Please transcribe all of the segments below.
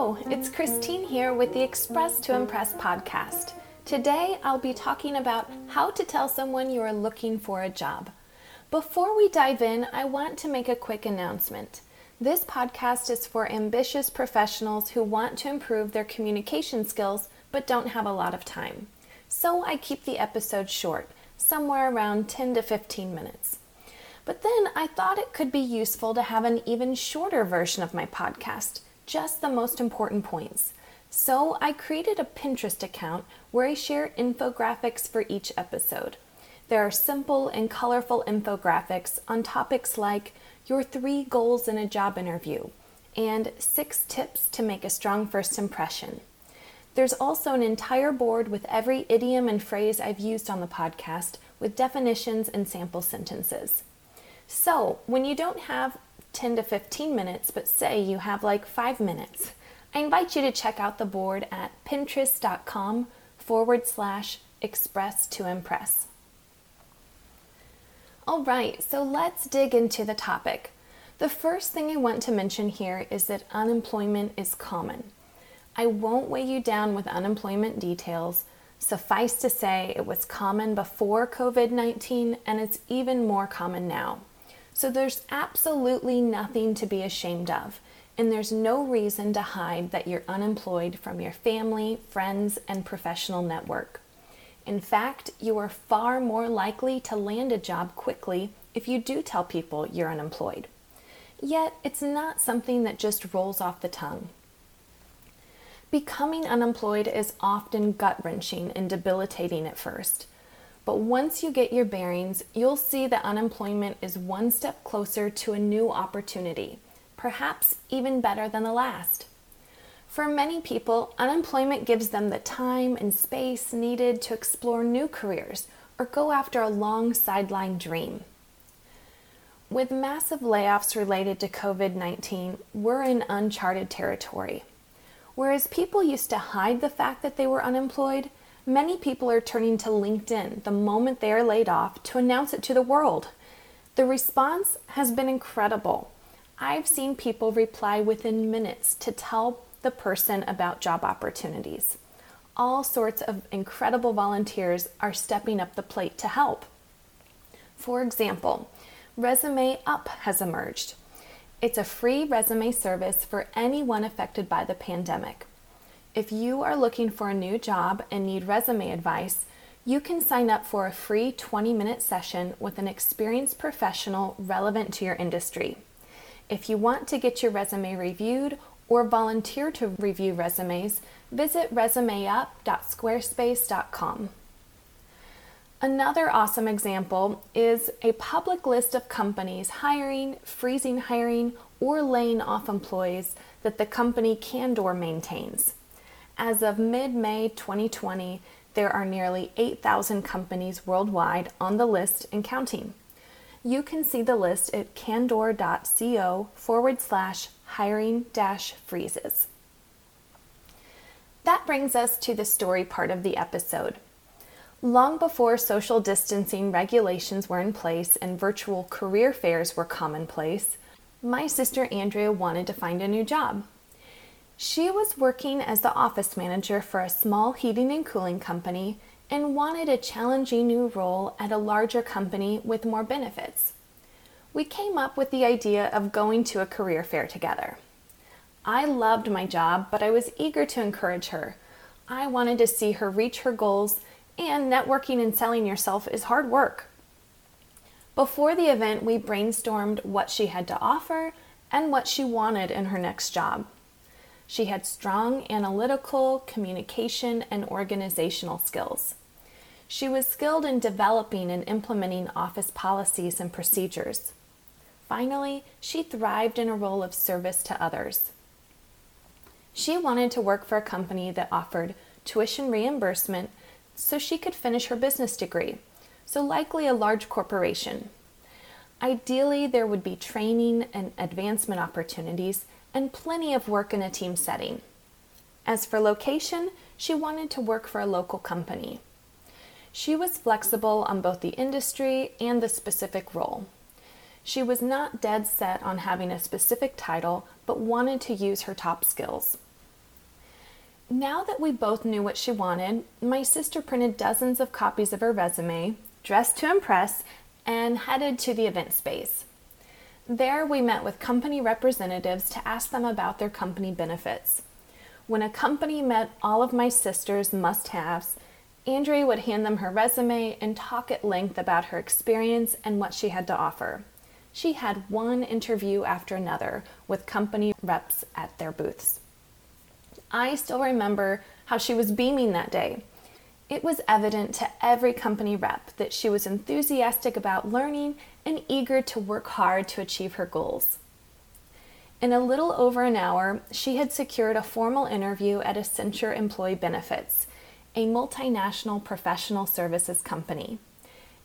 Hello, it's Christine here with the Express to Impress podcast. Today I'll be talking about how to tell someone you are looking for a job. Before we dive in, I want to make a quick announcement. This podcast is for ambitious professionals who want to improve their communication skills but don't have a lot of time. So I keep the episode short, somewhere around 10 to 15 minutes. But then I thought it could be useful to have an even shorter version of my podcast just the most important points. So I created a Pinterest account where I share infographics for each episode. There are simple and colorful infographics on topics like your three goals in a job interview and six tips to make a strong first impression. There's also an entire board with every idiom and phrase I've used on the podcast with definitions and sample sentences. So, when you don't have 10 to 15 minutes, but say you have like five minutes, I invite you to check out the board at pinterest.com forward slash express to impress. All right, so let's dig into the topic. The first thing I want to mention here is that unemployment is common. I won't weigh you down with unemployment details. Suffice to say, it was common before COVID 19 and it's even more common now. So there's absolutely nothing to be ashamed of, and there's no reason to hide that you're unemployed from your family, friends, and professional network. In fact, you are far more likely to land a job quickly if you do tell people you're unemployed. Yet, it's not something that just rolls off the tongue. Becoming unemployed is often gut wrenching and debilitating at first. But once you get your bearings, you'll see that unemployment is one step closer to a new opportunity, perhaps even better than the last. For many people, unemployment gives them the time and space needed to explore new careers or go after a long sideline dream. With massive layoffs related to COVID 19, we're in uncharted territory. Whereas people used to hide the fact that they were unemployed, Many people are turning to LinkedIn the moment they are laid off to announce it to the world. The response has been incredible. I've seen people reply within minutes to tell the person about job opportunities. All sorts of incredible volunteers are stepping up the plate to help. For example, Resume Up has emerged. It's a free resume service for anyone affected by the pandemic. If you are looking for a new job and need resume advice, you can sign up for a free 20 minute session with an experienced professional relevant to your industry. If you want to get your resume reviewed or volunteer to review resumes, visit resumeup.squarespace.com. Another awesome example is a public list of companies hiring, freezing hiring, or laying off employees that the company Candor maintains. As of mid May 2020, there are nearly 8,000 companies worldwide on the list and counting. You can see the list at candor.co forward slash hiring dash freezes. That brings us to the story part of the episode. Long before social distancing regulations were in place and virtual career fairs were commonplace, my sister Andrea wanted to find a new job. She was working as the office manager for a small heating and cooling company and wanted a challenging new role at a larger company with more benefits. We came up with the idea of going to a career fair together. I loved my job, but I was eager to encourage her. I wanted to see her reach her goals, and networking and selling yourself is hard work. Before the event, we brainstormed what she had to offer and what she wanted in her next job. She had strong analytical, communication, and organizational skills. She was skilled in developing and implementing office policies and procedures. Finally, she thrived in a role of service to others. She wanted to work for a company that offered tuition reimbursement so she could finish her business degree, so likely a large corporation. Ideally, there would be training and advancement opportunities and plenty of work in a team setting. As for location, she wanted to work for a local company. She was flexible on both the industry and the specific role. She was not dead set on having a specific title, but wanted to use her top skills. Now that we both knew what she wanted, my sister printed dozens of copies of her resume, dressed to impress, and headed to the event space. There, we met with company representatives to ask them about their company benefits. When a company met all of my sister's must haves, Andrea would hand them her resume and talk at length about her experience and what she had to offer. She had one interview after another with company reps at their booths. I still remember how she was beaming that day. It was evident to every company rep that she was enthusiastic about learning and eager to work hard to achieve her goals. In a little over an hour, she had secured a formal interview at Accenture Employee Benefits, a multinational professional services company.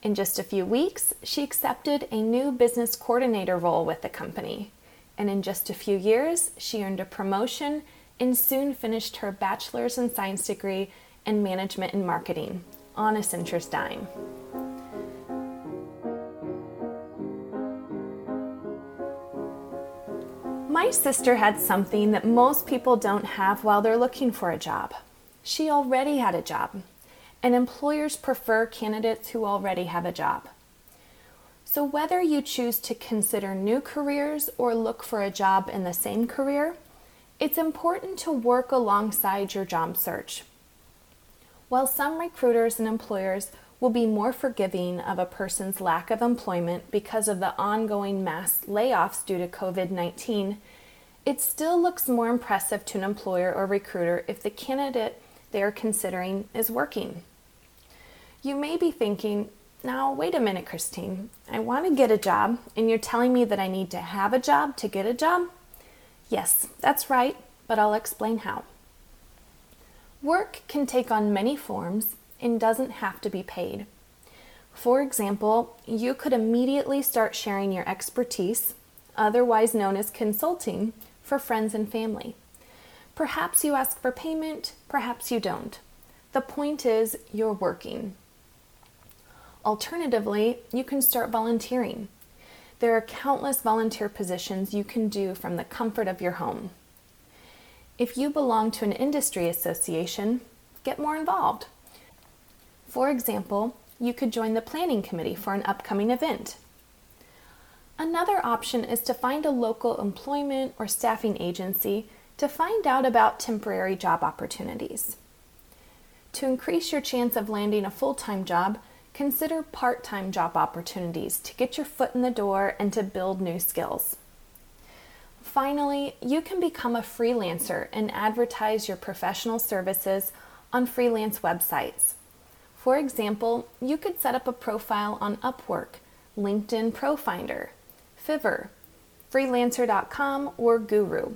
In just a few weeks, she accepted a new business coordinator role with the company. And in just a few years, she earned a promotion and soon finished her bachelor's in science degree in management and marketing on Accenture's dime. My sister had something that most people don't have while they're looking for a job. She already had a job, and employers prefer candidates who already have a job. So, whether you choose to consider new careers or look for a job in the same career, it's important to work alongside your job search. While some recruiters and employers will be more forgiving of a person's lack of employment because of the ongoing mass layoffs due to COVID 19, it still looks more impressive to an employer or recruiter if the candidate they are considering is working. You may be thinking, now, wait a minute, Christine. I want to get a job, and you're telling me that I need to have a job to get a job? Yes, that's right, but I'll explain how. Work can take on many forms and doesn't have to be paid. For example, you could immediately start sharing your expertise, otherwise known as consulting, for friends and family. Perhaps you ask for payment, perhaps you don't. The point is, you're working. Alternatively, you can start volunteering. There are countless volunteer positions you can do from the comfort of your home. If you belong to an industry association, get more involved. For example, you could join the planning committee for an upcoming event. Another option is to find a local employment or staffing agency to find out about temporary job opportunities. To increase your chance of landing a full time job, consider part time job opportunities to get your foot in the door and to build new skills. Finally, you can become a freelancer and advertise your professional services on freelance websites. For example, you could set up a profile on Upwork, LinkedIn Profinder, Fiverr, Freelancer.com, or Guru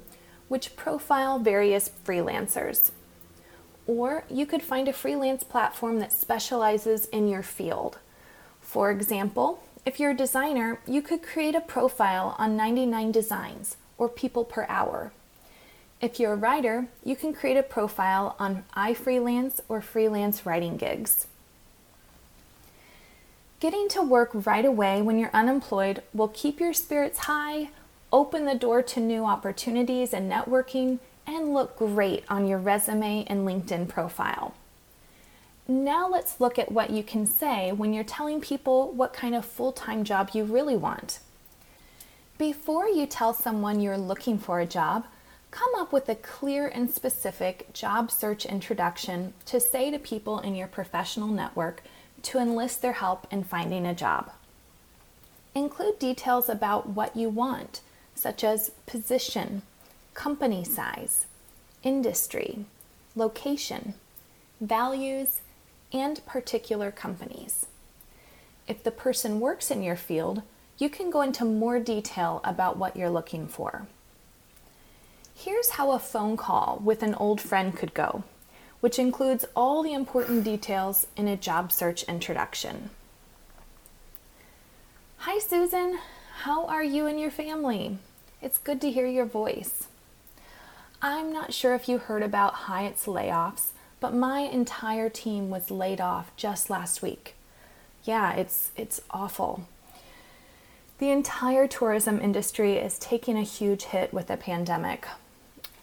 which profile various freelancers. Or you could find a freelance platform that specializes in your field. For example, if you're a designer, you could create a profile on 99 Designs or People Per Hour. If you're a writer, you can create a profile on iFreelance or freelance writing gigs. Getting to work right away when you're unemployed will keep your spirits high open the door to new opportunities and networking, and look great on your resume and LinkedIn profile. Now let's look at what you can say when you're telling people what kind of full time job you really want. Before you tell someone you're looking for a job, come up with a clear and specific job search introduction to say to people in your professional network to enlist their help in finding a job. Include details about what you want, such as position, company size, industry, location, values, and particular companies. If the person works in your field, you can go into more detail about what you're looking for. Here's how a phone call with an old friend could go, which includes all the important details in a job search introduction. Hi, Susan. How are you and your family? It's good to hear your voice. I'm not sure if you heard about Hyatt's layoffs, but my entire team was laid off just last week. Yeah, it's it's awful. The entire tourism industry is taking a huge hit with the pandemic.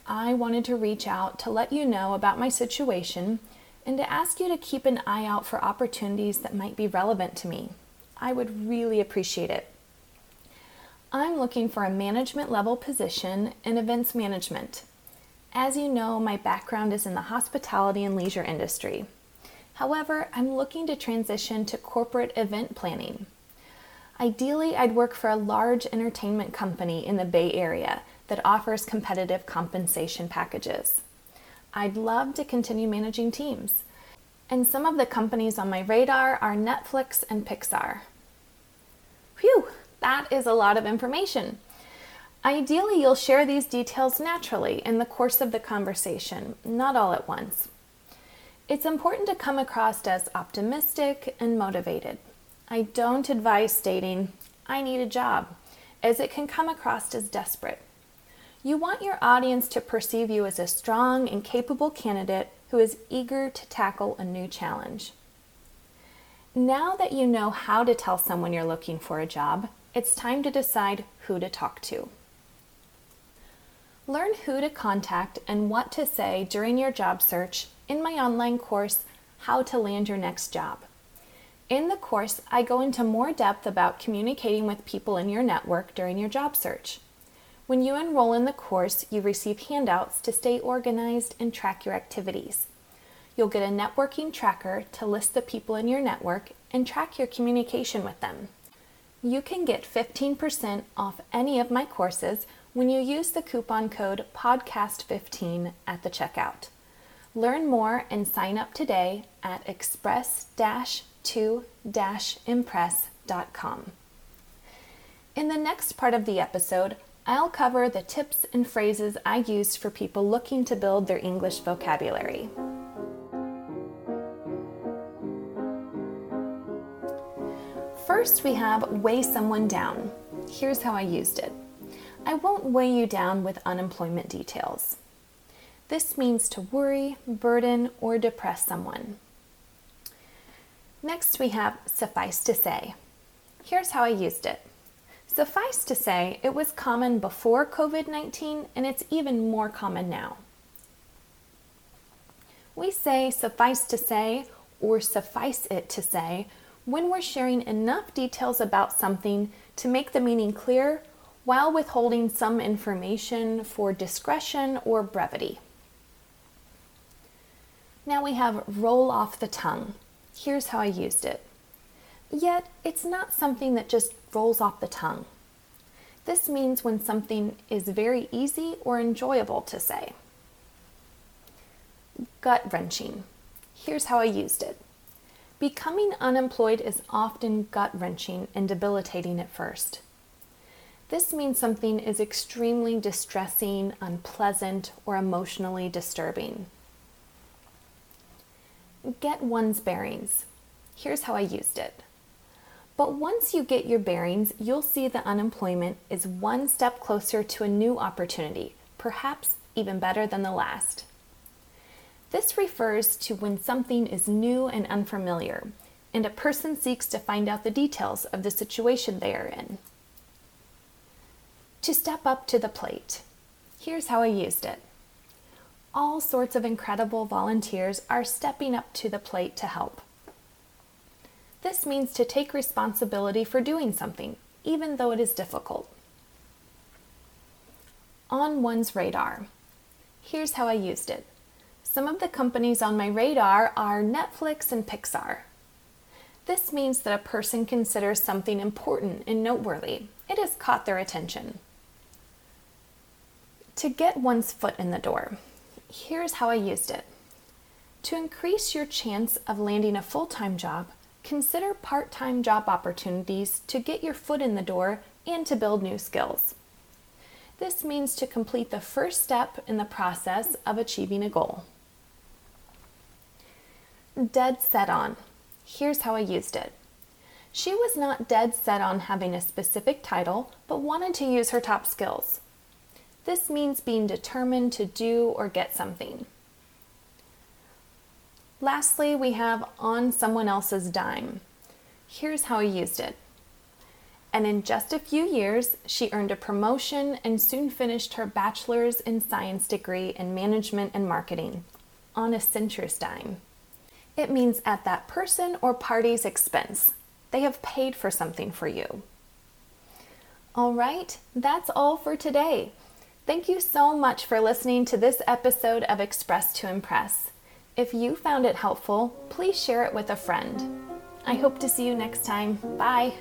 I wanted to reach out to let you know about my situation and to ask you to keep an eye out for opportunities that might be relevant to me. I would really appreciate it. I'm looking for a management level position in events management. As you know, my background is in the hospitality and leisure industry. However, I'm looking to transition to corporate event planning. Ideally, I'd work for a large entertainment company in the Bay Area that offers competitive compensation packages. I'd love to continue managing teams. And some of the companies on my radar are Netflix and Pixar. Phew, that is a lot of information. Ideally, you'll share these details naturally in the course of the conversation, not all at once. It's important to come across as optimistic and motivated. I don't advise stating, I need a job, as it can come across as desperate. You want your audience to perceive you as a strong and capable candidate who is eager to tackle a new challenge. Now that you know how to tell someone you're looking for a job, it's time to decide who to talk to. Learn who to contact and what to say during your job search in my online course, How to Land Your Next Job. In the course, I go into more depth about communicating with people in your network during your job search. When you enroll in the course, you receive handouts to stay organized and track your activities. You'll get a networking tracker to list the people in your network and track your communication with them. You can get 15% off any of my courses when you use the coupon code PODCAST15 at the checkout. Learn more and sign up today at express-2-impress.com. In the next part of the episode, I'll cover the tips and phrases I use for people looking to build their English vocabulary. First, we have weigh someone down. Here's how I used it I won't weigh you down with unemployment details. This means to worry, burden, or depress someone. Next, we have suffice to say. Here's how I used it. Suffice to say, it was common before COVID 19 and it's even more common now. We say suffice to say or suffice it to say when we're sharing enough details about something to make the meaning clear while withholding some information for discretion or brevity. Now we have roll off the tongue. Here's how I used it. Yet, it's not something that just rolls off the tongue. This means when something is very easy or enjoyable to say. Gut wrenching. Here's how I used it. Becoming unemployed is often gut wrenching and debilitating at first. This means something is extremely distressing, unpleasant, or emotionally disturbing. Get one's bearings. Here's how I used it. But once you get your bearings, you'll see that unemployment is one step closer to a new opportunity, perhaps even better than the last. This refers to when something is new and unfamiliar, and a person seeks to find out the details of the situation they are in. To step up to the plate. Here's how I used it. All sorts of incredible volunteers are stepping up to the plate to help. This means to take responsibility for doing something, even though it is difficult. On one's radar. Here's how I used it. Some of the companies on my radar are Netflix and Pixar. This means that a person considers something important and noteworthy. It has caught their attention. To get one's foot in the door, here's how I used it. To increase your chance of landing a full time job, consider part time job opportunities to get your foot in the door and to build new skills. This means to complete the first step in the process of achieving a goal dead set on. Here's how I used it. She was not dead set on having a specific title, but wanted to use her top skills. This means being determined to do or get something. Lastly, we have on someone else's dime. Here's how I used it. and in just a few years, she earned a promotion and soon finished her bachelor's in science degree in management and marketing on Accenture's dime. It means at that person or party's expense. They have paid for something for you. All right, that's all for today. Thank you so much for listening to this episode of Express to Impress. If you found it helpful, please share it with a friend. I hope to see you next time. Bye.